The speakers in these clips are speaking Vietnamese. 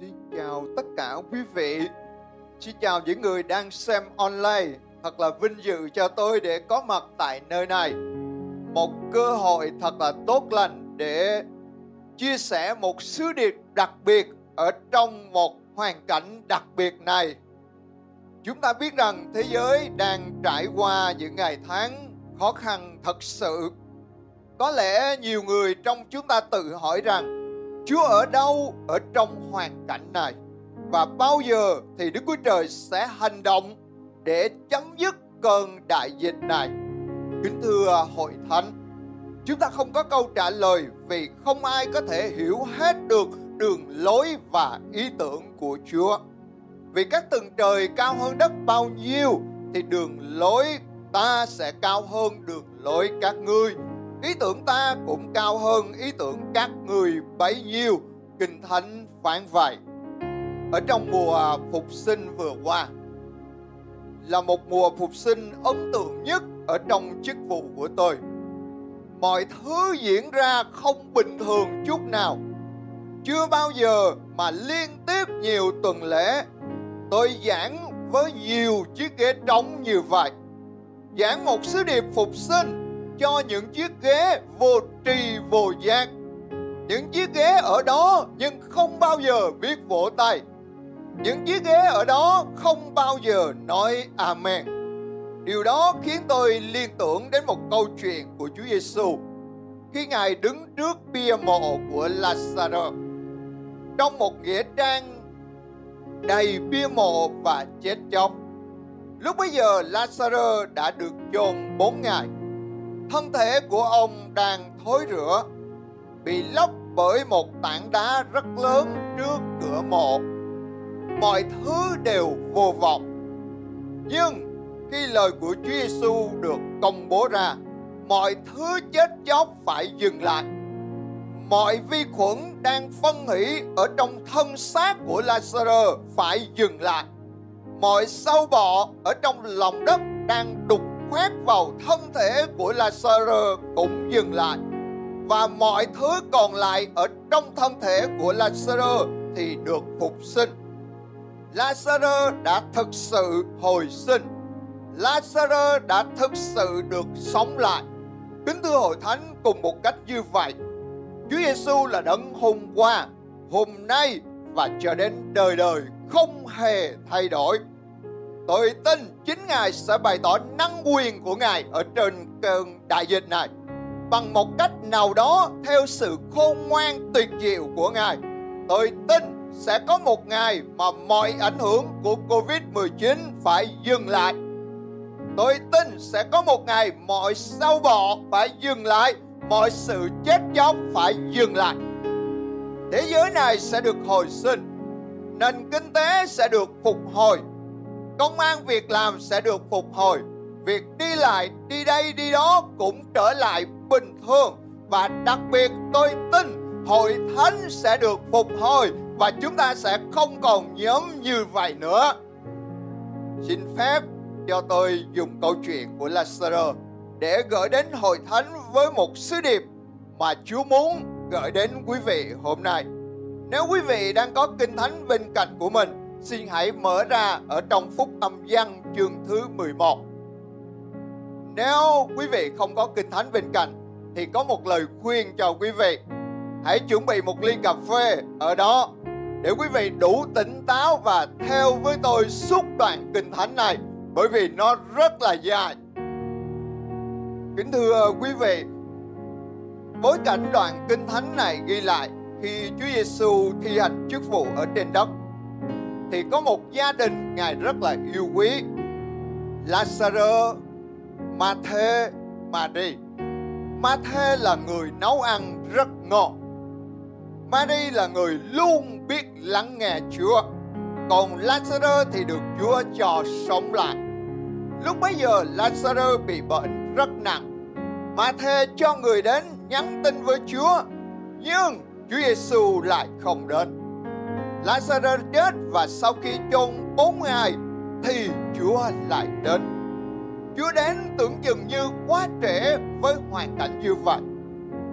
Xin chào tất cả quý vị. Xin chào những người đang xem online. Thật là vinh dự cho tôi để có mặt tại nơi này. Một cơ hội thật là tốt lành để chia sẻ một sứ điệp đặc biệt ở trong một hoàn cảnh đặc biệt này. Chúng ta biết rằng thế giới đang trải qua những ngày tháng khó khăn thật sự. Có lẽ nhiều người trong chúng ta tự hỏi rằng Chúa ở đâu ở trong hoàn cảnh này và bao giờ thì Đức Chúa Trời sẽ hành động để chấm dứt cơn đại dịch này. Kính thưa hội thánh, chúng ta không có câu trả lời vì không ai có thể hiểu hết được đường lối và ý tưởng của Chúa. Vì các tầng trời cao hơn đất bao nhiêu thì đường lối ta sẽ cao hơn đường lối các ngươi ý tưởng ta cũng cao hơn ý tưởng các người bấy nhiêu, kinh thánh phán vậy. Ở trong mùa phục sinh vừa qua, là một mùa phục sinh ấn tượng nhất ở trong chức vụ của tôi. Mọi thứ diễn ra không bình thường chút nào. Chưa bao giờ mà liên tiếp nhiều tuần lễ, tôi giảng với nhiều chiếc ghế trống như vậy. Giảng một sứ điệp phục sinh cho những chiếc ghế vô trì vô giác. Những chiếc ghế ở đó nhưng không bao giờ biết vỗ tay. Những chiếc ghế ở đó không bao giờ nói Amen. Điều đó khiến tôi liên tưởng đến một câu chuyện của Chúa Giêsu khi Ngài đứng trước bia mộ của Lazaro trong một nghĩa trang đầy bia mộ và chết chóc. Lúc bấy giờ Lazaro đã được chôn bốn ngày thân thể của ông đang thối rữa bị lóc bởi một tảng đá rất lớn trước cửa mộ. Mọi thứ đều vô vọng. Nhưng khi lời của Chúa Giêsu được công bố ra, mọi thứ chết chóc phải dừng lại. Mọi vi khuẩn đang phân hủy ở trong thân xác của Lazarus phải dừng lại. Mọi sâu bọ ở trong lòng đất đang đục khoét vào thân thể của Lazarus cũng dừng lại và mọi thứ còn lại ở trong thân thể của Lazarus thì được phục sinh. Lazarus đã thực sự hồi sinh. Lazarus đã thực sự được sống lại. Kính thưa hội thánh cùng một cách như vậy. Chúa Giêsu là đấng hôm qua, hôm nay và cho đến đời đời không hề thay đổi. Tôi tin chính Ngài sẽ bày tỏ năng quyền của Ngài ở trên cơn đại dịch này bằng một cách nào đó theo sự khôn ngoan tuyệt diệu của Ngài. Tôi tin sẽ có một ngày mà mọi ảnh hưởng của Covid-19 phải dừng lại. Tôi tin sẽ có một ngày mọi sâu bọ phải dừng lại, mọi sự chết chóc phải dừng lại. Thế giới này sẽ được hồi sinh, nền kinh tế sẽ được phục hồi, công an việc làm sẽ được phục hồi. Việc đi lại, đi đây, đi đó cũng trở lại bình thường. Và đặc biệt tôi tin hội thánh sẽ được phục hồi và chúng ta sẽ không còn nhóm như vậy nữa. Xin phép cho tôi dùng câu chuyện của Lazarus để gửi đến hội thánh với một sứ điệp mà Chúa muốn gửi đến quý vị hôm nay. Nếu quý vị đang có kinh thánh bên cạnh của mình xin hãy mở ra ở trong phúc âm văn chương thứ 11. Nếu quý vị không có kinh thánh bên cạnh thì có một lời khuyên cho quý vị. Hãy chuẩn bị một ly cà phê ở đó để quý vị đủ tỉnh táo và theo với tôi suốt đoạn kinh thánh này bởi vì nó rất là dài. Kính thưa quý vị, bối cảnh đoạn kinh thánh này ghi lại khi Chúa Giêsu thi hành chức vụ ở trên đất thì có một gia đình ngài rất là yêu quý Lazarus, Mathe, Mary. Mathe là người nấu ăn rất ngon. Mary là người luôn biết lắng nghe Chúa. Còn Lazaro thì được Chúa cho sống lại. Lúc bấy giờ Lazaro bị bệnh rất nặng. Mathe cho người đến nhắn tin với Chúa. Nhưng Chúa Giêsu lại không đến. Lazarus chết và sau khi chôn bốn ngày thì Chúa lại đến. Chúa đến tưởng chừng như quá trễ với hoàn cảnh như vậy.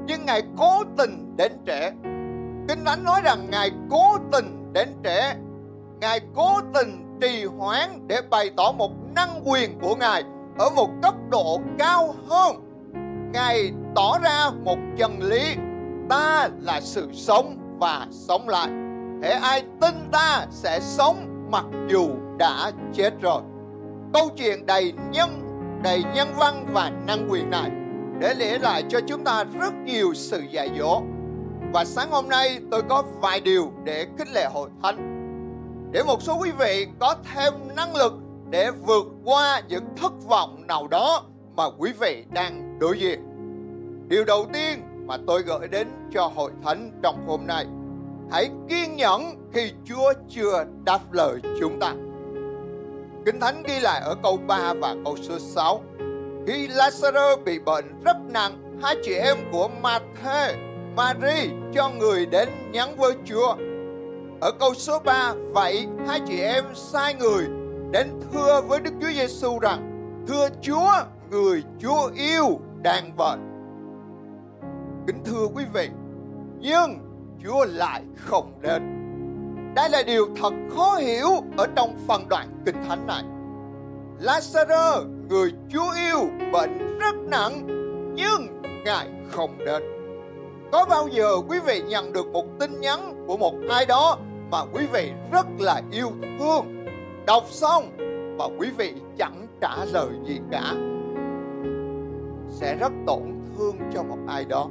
Nhưng Ngài cố tình đến trễ. Kinh Thánh nói rằng Ngài cố tình đến trễ, Ngài cố tình trì hoãn để bày tỏ một năng quyền của Ngài ở một cấp độ cao hơn. Ngài tỏ ra một chân lý, ta là sự sống và sống lại. Hễ ai tin ta sẽ sống mặc dù đã chết rồi. Câu chuyện đầy nhân, đầy nhân văn và năng quyền này để lễ lại cho chúng ta rất nhiều sự dạy dỗ. Và sáng hôm nay tôi có vài điều để khích lệ hội thánh. Để một số quý vị có thêm năng lực để vượt qua những thất vọng nào đó mà quý vị đang đối diện. Điều đầu tiên mà tôi gửi đến cho hội thánh trong hôm nay, hãy kiên nhẫn khi Chúa chưa đáp lời chúng ta. Kinh Thánh ghi lại ở câu 3 và câu số 6. Khi Lazarus bị bệnh rất nặng, hai chị em của Matthew, Mary cho người đến nhắn với Chúa. Ở câu số 3, vậy hai chị em sai người đến thưa với Đức Chúa Giêsu rằng: Thưa Chúa, người Chúa yêu đang bệnh. Kính thưa quý vị, nhưng Chúa lại không đến. Đây là điều thật khó hiểu ở trong phần đoạn kinh thánh này. Lazaro, người Chúa yêu, bệnh rất nặng, nhưng Ngài không đến. Có bao giờ quý vị nhận được một tin nhắn của một ai đó mà quý vị rất là yêu thương, đọc xong và quý vị chẳng trả lời gì cả sẽ rất tổn thương cho một ai đó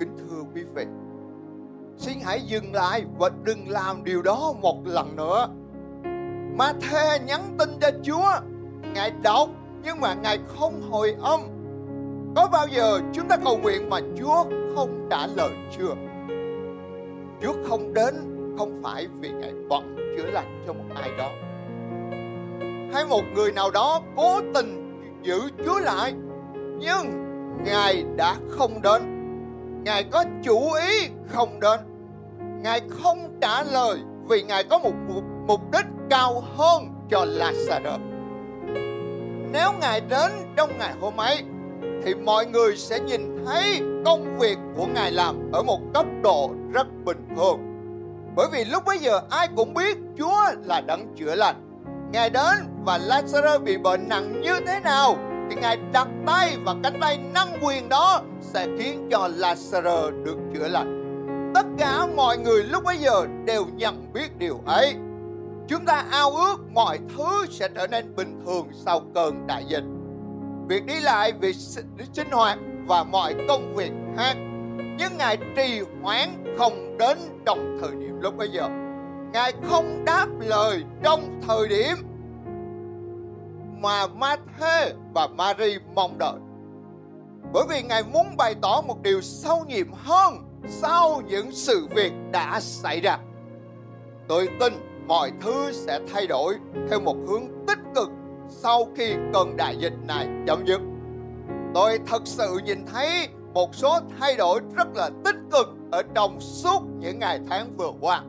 kính thưa quý vị, xin hãy dừng lại và đừng làm điều đó một lần nữa. Ma thê nhắn tin cho chúa, ngài đọc nhưng mà ngài không hồi âm. Có bao giờ chúng ta cầu nguyện mà chúa không trả lời chưa? Chúa không đến không phải vì ngài bận chữa lành cho một ai đó. Hay một người nào đó cố tình giữ Chúa lại, nhưng Ngài đã không đến. Ngài có chủ ý không đến Ngài không trả lời vì Ngài có một mục, mục đích cao hơn cho Lazarus Nếu Ngài đến trong ngày hôm ấy thì mọi người sẽ nhìn thấy công việc của Ngài làm ở một cấp độ rất bình thường. Bởi vì lúc bấy giờ ai cũng biết Chúa là đấng chữa lành. Ngài đến và Lazarus bị bệnh nặng như thế nào thì Ngài đặt tay và cánh tay năng quyền đó sẽ khiến cho Lazarus được chữa lành. Tất cả mọi người lúc bấy giờ đều nhận biết điều ấy. Chúng ta ao ước mọi thứ sẽ trở nên bình thường sau cơn đại dịch. Việc đi lại, việc sinh hoạt và mọi công việc khác. Nhưng Ngài trì hoãn không đến trong thời điểm lúc bấy giờ Ngài không đáp lời trong thời điểm mà Matthew và Mary mong đợi. Bởi vì Ngài muốn bày tỏ một điều sâu nhiệm hơn sau những sự việc đã xảy ra. Tôi tin mọi thứ sẽ thay đổi theo một hướng tích cực sau khi cơn đại dịch này chấm dứt. Tôi thật sự nhìn thấy một số thay đổi rất là tích cực ở trong suốt những ngày tháng vừa qua.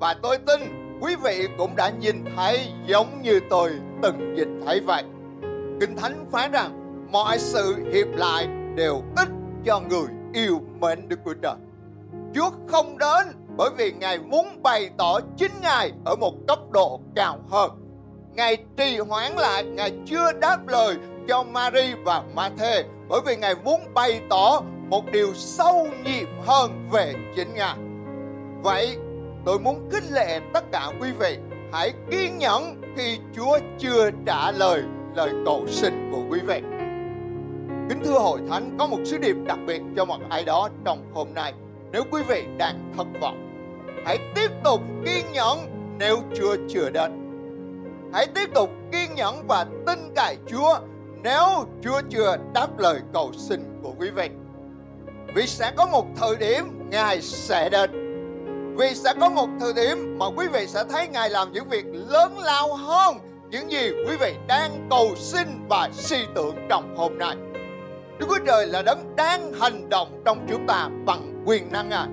Và tôi tin quý vị cũng đã nhìn thấy giống như tôi từng nhìn thấy vậy. Kinh Thánh phán rằng mọi sự hiệp lại đều ích cho người yêu mến Đức Chúa Trời. Chúa không đến bởi vì Ngài muốn bày tỏ chính Ngài ở một cấp độ cao hơn. Ngài trì hoãn lại, Ngài chưa đáp lời cho Mary và Matthew bởi vì Ngài muốn bày tỏ một điều sâu nhiệm hơn về chính Ngài. Vậy tôi muốn khích lệ tất cả quý vị hãy kiên nhẫn khi Chúa chưa trả lời lời cầu xin của quý vị. Kính thưa hội thánh, có một sứ điệp đặc biệt cho một ai đó trong hôm nay. Nếu quý vị đang thất vọng, hãy tiếp tục kiên nhẫn nếu Chúa chưa đến. Hãy tiếp tục kiên nhẫn và tin cậy Chúa nếu Chúa chưa đáp lời cầu xin của quý vị. Vì sẽ có một thời điểm Ngài sẽ đến vì sẽ có một thời điểm mà quý vị sẽ thấy Ngài làm những việc lớn lao hơn những gì quý vị đang cầu xin và suy tưởng trong hôm nay. Đức Chúa Trời là đấng đang hành động trong chúng ta bằng quyền năng Ngài.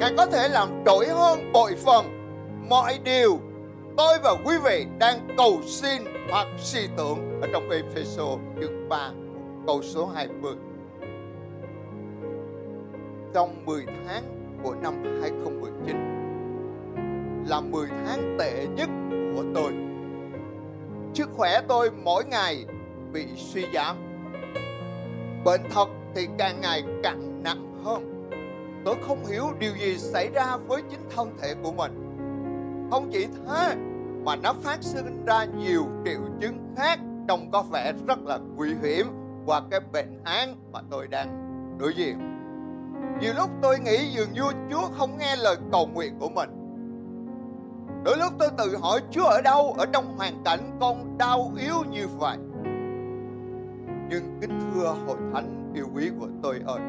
Ngài có thể làm trỗi hơn bội phần mọi điều tôi và quý vị đang cầu xin hoặc suy tưởng ở trong Ephesos chương 3 câu số 20. trong 10 tháng của năm 2019 là 10 tháng tệ nhất của tôi. Sức khỏe tôi mỗi ngày bị suy giảm. Bệnh thật thì càng ngày càng nặng hơn. Tôi không hiểu điều gì xảy ra với chính thân thể của mình. Không chỉ thế mà nó phát sinh ra nhiều triệu chứng khác trông có vẻ rất là nguy hiểm qua cái bệnh án mà tôi đang đối diện. Nhiều lúc tôi nghĩ dường như Chúa không nghe lời cầu nguyện của mình. Đôi lúc tôi tự hỏi Chúa ở đâu ở trong hoàn cảnh con đau yếu như vậy. Nhưng kính thưa hội thánh yêu quý của tôi ơi,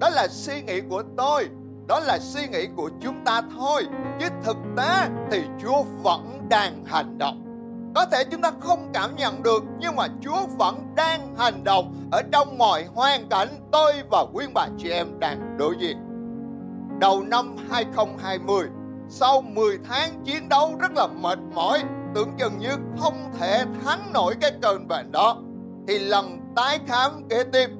đó là suy nghĩ của tôi, đó là suy nghĩ của chúng ta thôi. Chứ thực tế thì Chúa vẫn đang hành động. Có thể chúng ta không cảm nhận được nhưng mà Chúa vẫn đang hành động ở trong mọi hoàn cảnh tôi và quý bà chị em đang đối diện. Đầu năm 2020, sau 10 tháng chiến đấu rất là mệt mỏi, tưởng chừng như không thể thắng nổi cái cơn bệnh đó, thì lần tái khám kế tiếp,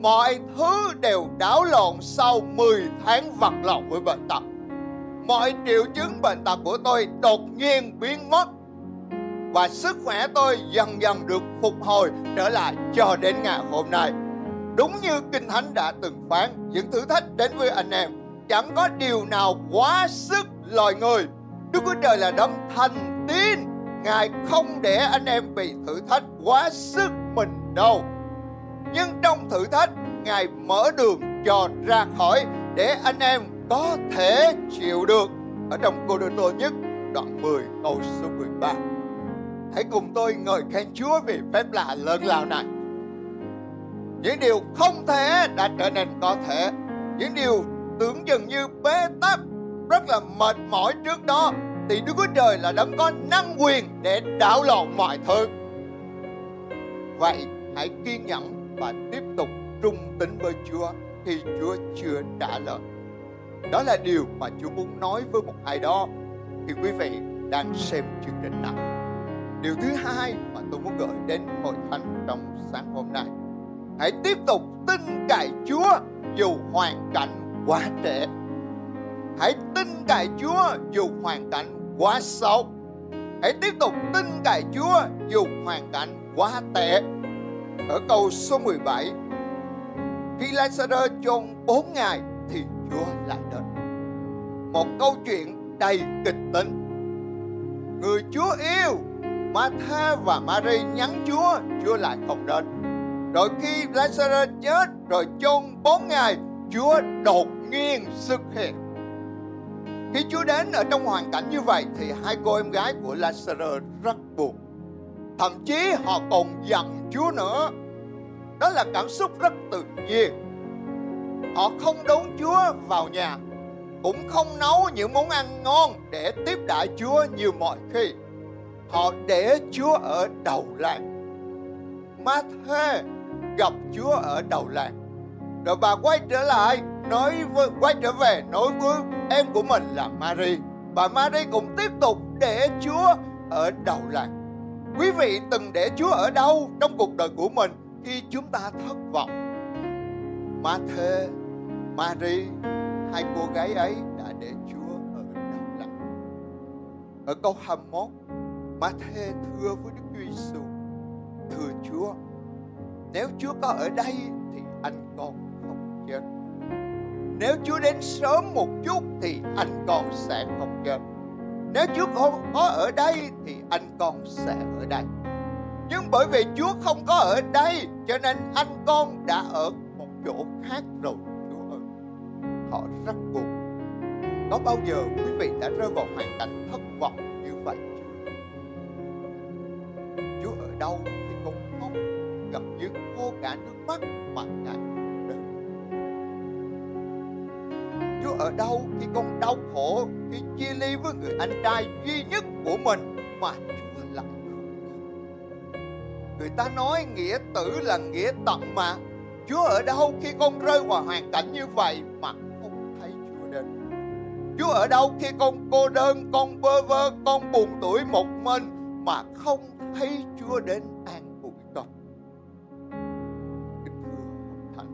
mọi thứ đều đảo lộn sau 10 tháng vật lộn với bệnh tật. Mọi triệu chứng bệnh tật của tôi đột nhiên biến mất và sức khỏe tôi dần dần được phục hồi trở lại cho đến ngày hôm nay. Đúng như Kinh Thánh đã từng phán, những thử thách đến với anh em chẳng có điều nào quá sức loài người. Đức Chúa Trời là đấng thành tín, Ngài không để anh em bị thử thách quá sức mình đâu. Nhưng trong thử thách, Ngài mở đường cho ra khỏi để anh em có thể chịu được. Ở trong Cô Đô Tô nhất đoạn 10 câu số 13. Hãy cùng tôi ngợi khen Chúa vì phép lạ lớn lao này. Những điều không thể đã trở nên có thể. Những điều tưởng dường như bế tắc, rất là mệt mỏi trước đó. Thì Đức Chúa Trời là đấng có năng quyền để đảo lộn mọi thứ. Vậy hãy kiên nhẫn và tiếp tục trung tín với Chúa khi Chúa chưa trả lời. Đó là điều mà Chúa muốn nói với một ai đó khi quý vị đang xem chương trình này. Điều thứ hai mà tôi muốn gửi đến hội thánh trong sáng hôm nay. Hãy tiếp tục tin cậy Chúa dù hoàn cảnh quá trễ. Hãy tin cậy Chúa dù hoàn cảnh quá xấu. Hãy tiếp tục tin cậy Chúa dù hoàn cảnh quá tệ. Ở câu số 17, khi Lazarus chôn 4 ngày thì Chúa lại đến. Một câu chuyện đầy kịch tính. Người Chúa yêu Martha và Mary nhắn Chúa, Chúa lại không đến. Rồi khi Lazarus chết rồi chôn 4 ngày, Chúa đột nhiên xuất hiện. Khi Chúa đến ở trong hoàn cảnh như vậy thì hai cô em gái của Lazarus rất buồn. Thậm chí họ còn giận Chúa nữa. Đó là cảm xúc rất tự nhiên. Họ không đón Chúa vào nhà, cũng không nấu những món ăn ngon để tiếp đãi Chúa như mọi khi họ để Chúa ở đầu làng. Ma-thê gặp Chúa ở đầu làng. Rồi bà quay trở lại, nói với, quay trở về nói với em của mình là Mary. Bà Mary cũng tiếp tục để Chúa ở đầu làng. Quý vị từng để Chúa ở đâu trong cuộc đời của mình khi chúng ta thất vọng? Ma-thê, Mary, hai cô gái ấy đã để Chúa ở đầu làng. Ở câu 21 Ma-thê thưa với Đức Chúa Giêsu thưa Chúa, nếu Chúa có ở đây thì anh con không chết. Nếu Chúa đến sớm một chút thì anh con sẽ không chết. Nếu Chúa không có ở đây thì anh con sẽ ở đây. Nhưng bởi vì Chúa không có ở đây, cho nên anh con đã ở một chỗ khác rồi, Chúa ơi. Họ rất buồn. Có bao giờ quý vị đã rơi vào hoàn cảnh thất vọng như vậy đâu thì con khóc gặp những khô cả nước mắt mà cả Chúa ở đâu khi con đau khổ khi chia ly với người anh trai duy nhất của mình mà Chúa lại không người ta nói nghĩa tử là nghĩa tận mà. Chúa ở đâu khi con rơi vào hoàn cảnh như vậy mà không thấy Chúa đến? Chúa ở đâu khi con cô đơn, con bơ vơ, con buồn tuổi một mình mà không thấy Chúa đến an ủi con. Kính thưa Hồng Thành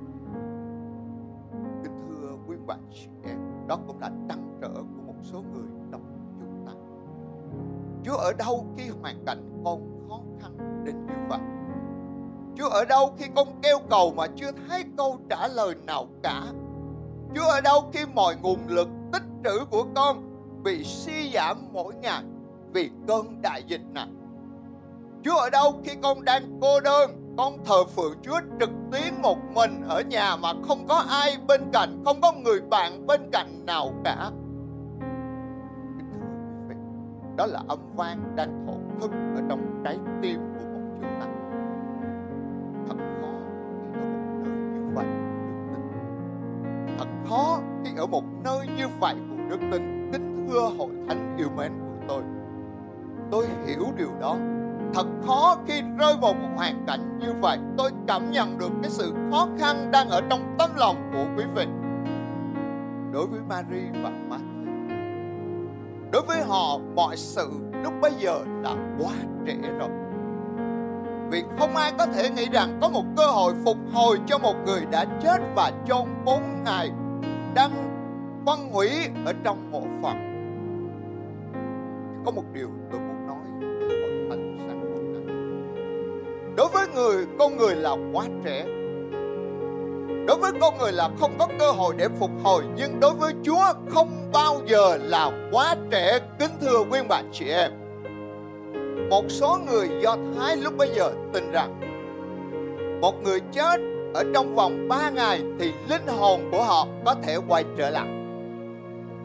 kính thưa quý bạn chị em, đó cũng là trăn trở của một số người trong chúng ta. Chúa ở đâu khi hoàn cảnh con khó khăn đến như vậy? Chúa ở đâu khi con kêu cầu mà chưa thấy câu trả lời nào cả? Chúa ở đâu khi mọi nguồn lực tích trữ của con bị suy giảm mỗi ngày vì cơn đại dịch này? Chúa ở đâu khi con đang cô đơn, con thờ phượng Chúa trực tuyến một mình ở nhà mà không có ai bên cạnh, không có người bạn bên cạnh nào cả? đó là âm vang đang thổ thức ở trong trái tim của một chúng ta. Thật khó khi ở một nơi như vậy đức tin. Thật khó khi ở một nơi như vậy của đức tin. Kính thưa hội thánh yêu mến của tôi. Tôi hiểu điều đó thật khó khi rơi vào một hoàn cảnh như vậy. Tôi cảm nhận được cái sự khó khăn đang ở trong tâm lòng của quý vị. Đối với Mary và Matthew, đối với họ, mọi sự lúc bây giờ là quá trễ rồi. Vì không ai có thể nghĩ rằng có một cơ hội phục hồi cho một người đã chết và chôn bốn ngày đang phân hủy ở trong mộ phật. Có một điều tôi người, con người là quá trẻ. Đối với con người là không có cơ hội để phục hồi, nhưng đối với chúa không bao giờ là quá trẻ. Kính thưa quý bạn chị em, một số người do thái lúc bây giờ tin rằng một người chết ở trong vòng 3 ngày thì linh hồn của họ có thể quay trở lại.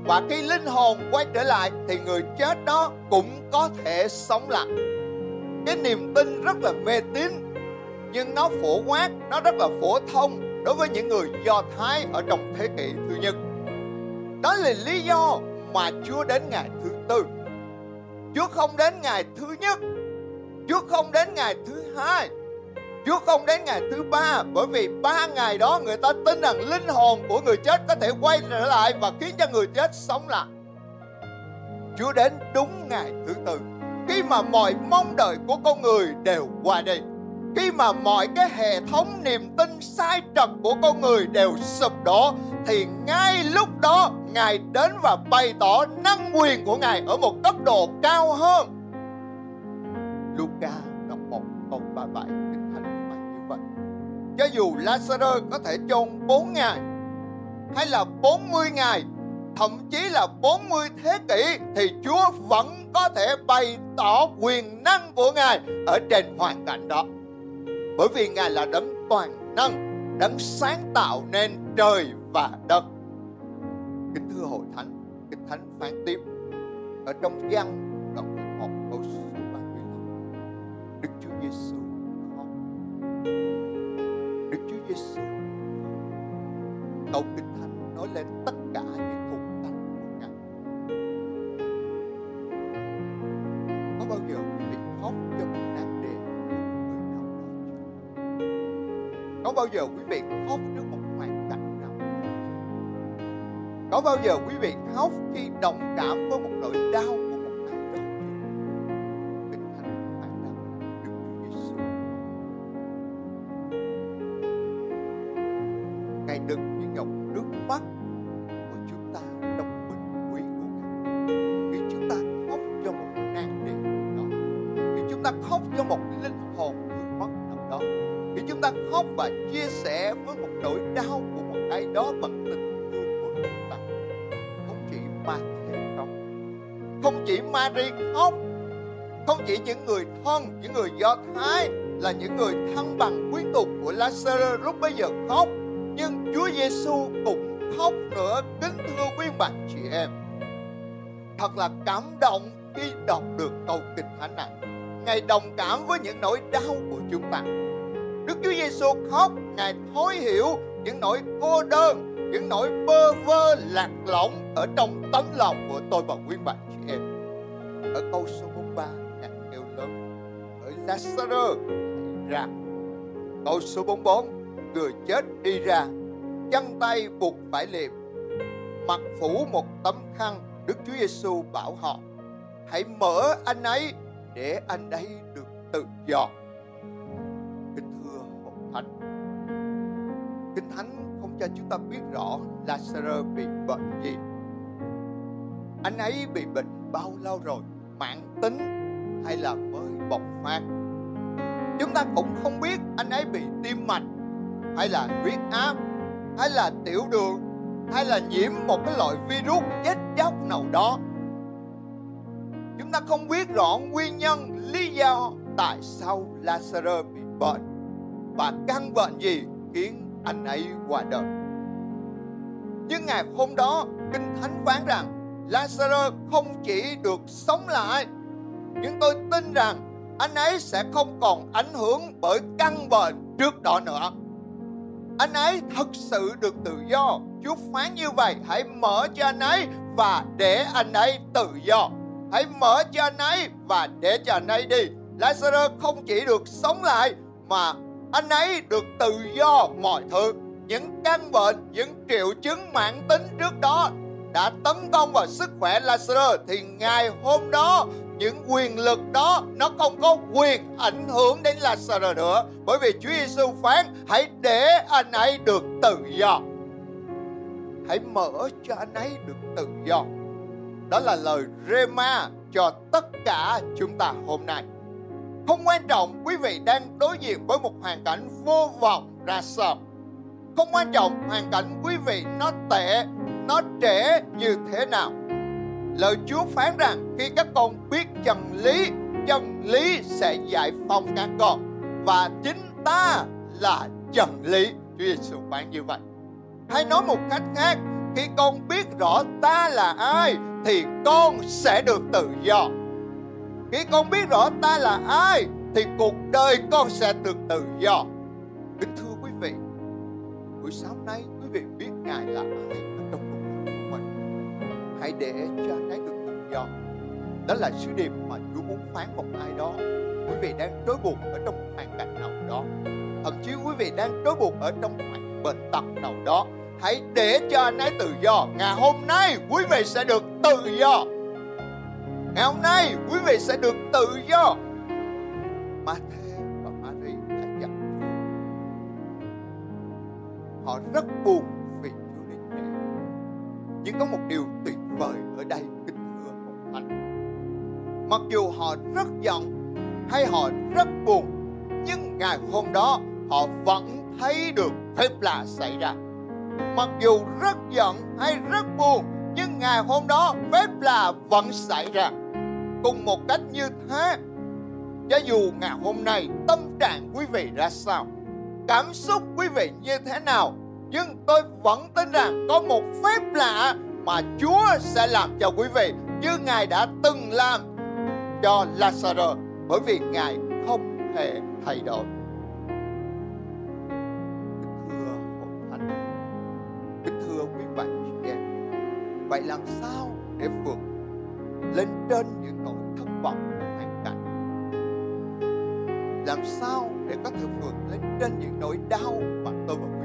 Và khi linh hồn quay trở lại thì người chết đó cũng có thể sống lại. Cái niềm tin rất là mê tín nhưng nó phổ quát, nó rất là phổ thông đối với những người Do Thái ở trong thế kỷ thứ nhất. Đó là lý do mà Chúa đến ngày thứ tư. Chúa không đến ngày thứ nhất. Chúa không đến ngày thứ hai. Chúa không đến ngày thứ ba, bởi vì ba ngày đó người ta tin rằng linh hồn của người chết có thể quay trở lại và khiến cho người chết sống lại. Chúa đến đúng ngày thứ tư khi mà mọi mong đợi của con người đều qua đi khi mà mọi cái hệ thống niềm tin sai trật của con người đều sụp đổ, thì ngay lúc đó, ngài đến và bày tỏ năng quyền của ngài ở một cấp độ cao hơn. Luca đoạn 1 câu 37 kinh thánh phải như vậy. Cho dù Lazarus có thể chôn 4 ngày hay là 40 ngày thậm chí là 40 thế kỷ, thì Chúa vẫn có thể bày tỏ quyền năng của Ngài ở trên hoàn cảnh đó bởi vì Ngài là đấng toàn năng, đấng sáng tạo nên trời và đất. Kính thưa hội thánh, Kinh Thánh phán tiếp ở trong văn có bao giờ quý vị khóc khi đồng cảm với một nỗi đau của một ai đó kinh thánh phải rằng đức chúa giêsu ngài đừng những giọt nước mắt không? Khóc không chỉ những người thân những người do thái là những người thân bằng quý tộc của Lazarus lúc bấy giờ khóc nhưng Chúa Giêsu cũng khóc nữa. Kính thưa quý bạn chị em thật là cảm động khi đọc được câu kinh thánh này. Ngài đồng cảm với những nỗi đau của chúng ta Đức Chúa Giêsu khóc, Ngài thấu hiểu những nỗi cô đơn, những nỗi bơ vơ lạc lõng ở trong tấm lòng của tôi và quý bạn. Ở câu số 43, Ngài kêu lớn, ở Lazarus ra. Câu số 44, người chết đi ra, chân tay buộc phải liệm, mặt phủ một tấm khăn. Đức Chúa Giêsu bảo họ, hãy mở anh ấy để anh ấy được tự do. Kinh Thánh không cho chúng ta biết rõ Lazarus bị bệnh gì. Anh ấy bị bệnh bao lâu rồi mãn tính hay là mới bộc phát. Chúng ta cũng không biết anh ấy bị tim mạch, hay là huyết áp, hay là tiểu đường, hay là nhiễm một cái loại virus chết chóc nào đó. Chúng ta không biết rõ nguyên nhân, lý do tại sao Lazarus bị bệnh và căn bệnh gì khiến anh ấy qua đời. Nhưng ngày hôm đó, kinh thánh phán rằng Lazarus không chỉ được sống lại, nhưng tôi tin rằng anh ấy sẽ không còn ảnh hưởng bởi căn bệnh trước đó nữa. Anh ấy thật sự được tự do. Chúa phán như vậy, hãy mở cho anh ấy và để anh ấy tự do. Hãy mở cho anh ấy và để cho anh ấy đi. Lazarus không chỉ được sống lại, mà anh ấy được tự do mọi thứ. Những căn bệnh, những triệu chứng mãn tính trước đó đã tấn công vào sức khỏe Lazarus, thì ngày hôm đó, những quyền lực đó, nó không có quyền ảnh hưởng đến Lazarus nữa. Bởi vì Chúa Giêsu phán, hãy để anh ấy được tự do. Hãy mở cho anh ấy được tự do. Đó là lời rema cho tất cả chúng ta hôm nay. Không quan trọng quý vị đang đối diện với một hoàn cảnh vô vọng ra sao. Không quan trọng hoàn cảnh quý vị nó tệ nó trễ như thế nào. Lời chúa phán rằng, khi các con biết chân lý chân lý sẽ giải phóng các con, và chính ta là chân lý. Chúa giêsu phán như vậy. Hay nói một cách khác, khi con biết rõ ta là ai, thì con sẽ được tự do. Khi con biết rõ ta là ai, thì cuộc đời con sẽ được tự do. Kính thưa quý vị, buổi sáng nay quý vị biết ngài là ai? Hãy để cho anh ấy được tự do. Đó là sứ điệp mà Chúa muốn phán một ai đó. Quý vị đang trói buộc ở trong hoàn cảnh nào đó. Thậm chí quý vị đang trói buộc ở trong hoàn bệnh tật nào đó. Hãy để cho anh ấy tự do. Ngày hôm nay, quý vị sẽ được tự do. Ngày hôm nay, quý vị sẽ được tự do. Matthew và Mary đã dặn họ rất buồn vì Chúa đến trễ nhưng có một điều tuyệt vời ở đây kính thưa hồng thánh. Mặc dù họ rất giận hay họ rất buồn, nhưng ngày hôm đó họ vẫn thấy được phép lạ xảy ra. Mặc dù rất giận hay rất buồn, nhưng ngày hôm đó phép lạ vẫn xảy ra. Cùng một cách như thế, cho dù ngày hôm nay tâm trạng quý vị ra sao, cảm xúc quý vị như thế nào, nhưng tôi vẫn tin rằng có một phép lạ mà Chúa sẽ làm cho quý vị như Ngài đã từng làm cho Lazarus bởi vì Ngài không hề thay đổi. Kính thưa hội thánh, kính thưa quý bạn chị em, vậy làm sao để vượt lên trên những nỗi thất vọng hoàn cảnh? Làm sao để có thể vượt lên trên những nỗi đau mà tôi vừa